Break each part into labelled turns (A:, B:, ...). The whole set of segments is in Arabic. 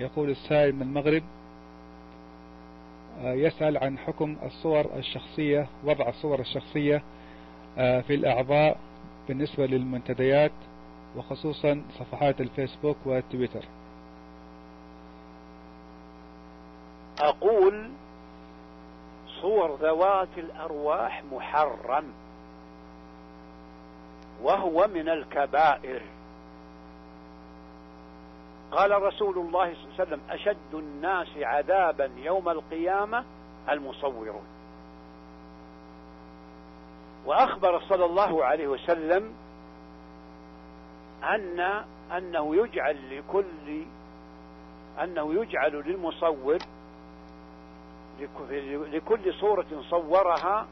A: يقول السائل من المغرب آه، يسأل عن حكم الصور الشخصية وضع الصور الشخصية آه، في الأعضاء بالنسبة للمنتديات وخصوصا صفحات الفيسبوك والتويتر.
B: أقول صور ذوات الأرواح محرم وهو من الكبائر. قال رسول الله صلى الله عليه وسلم أشد الناس عذابا يوم القيامة المصورون. وأخبر صلى الله عليه وسلم أن أنه يجعل لكل أنه يجعل للمصور لكل صورة صورها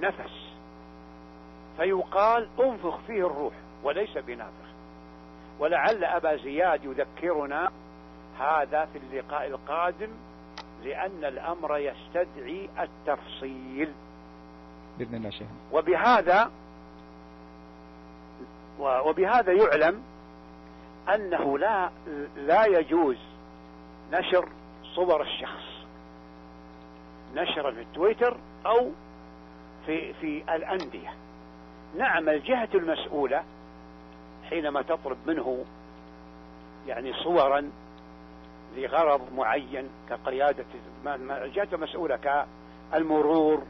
B: نفس فيقال انفخ فيه الروح وليس بنافخ. ولعل أبا زياد يذكرنا هذا في اللقاء القادم لأن الأمر يستدعي التفصيل.
A: بإذن الله شيخ
B: وبهذا وبهذا يعلم أنه لا لا يجوز نشر صور الشخص. نشر في التويتر أو في في الأندية. نعم الجهة المسؤولة حينما تطلب منه يعني صورا لغرض معين كقيادة الجهة المسؤولة كالمرور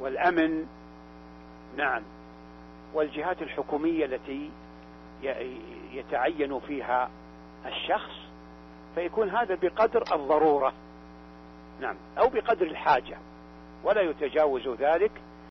B: والأمن. نعم. والجهات الحكومية التي يتعين فيها الشخص فيكون هذا بقدر الضرورة. نعم. أو بقدر الحاجة. ولا يتجاوز ذلك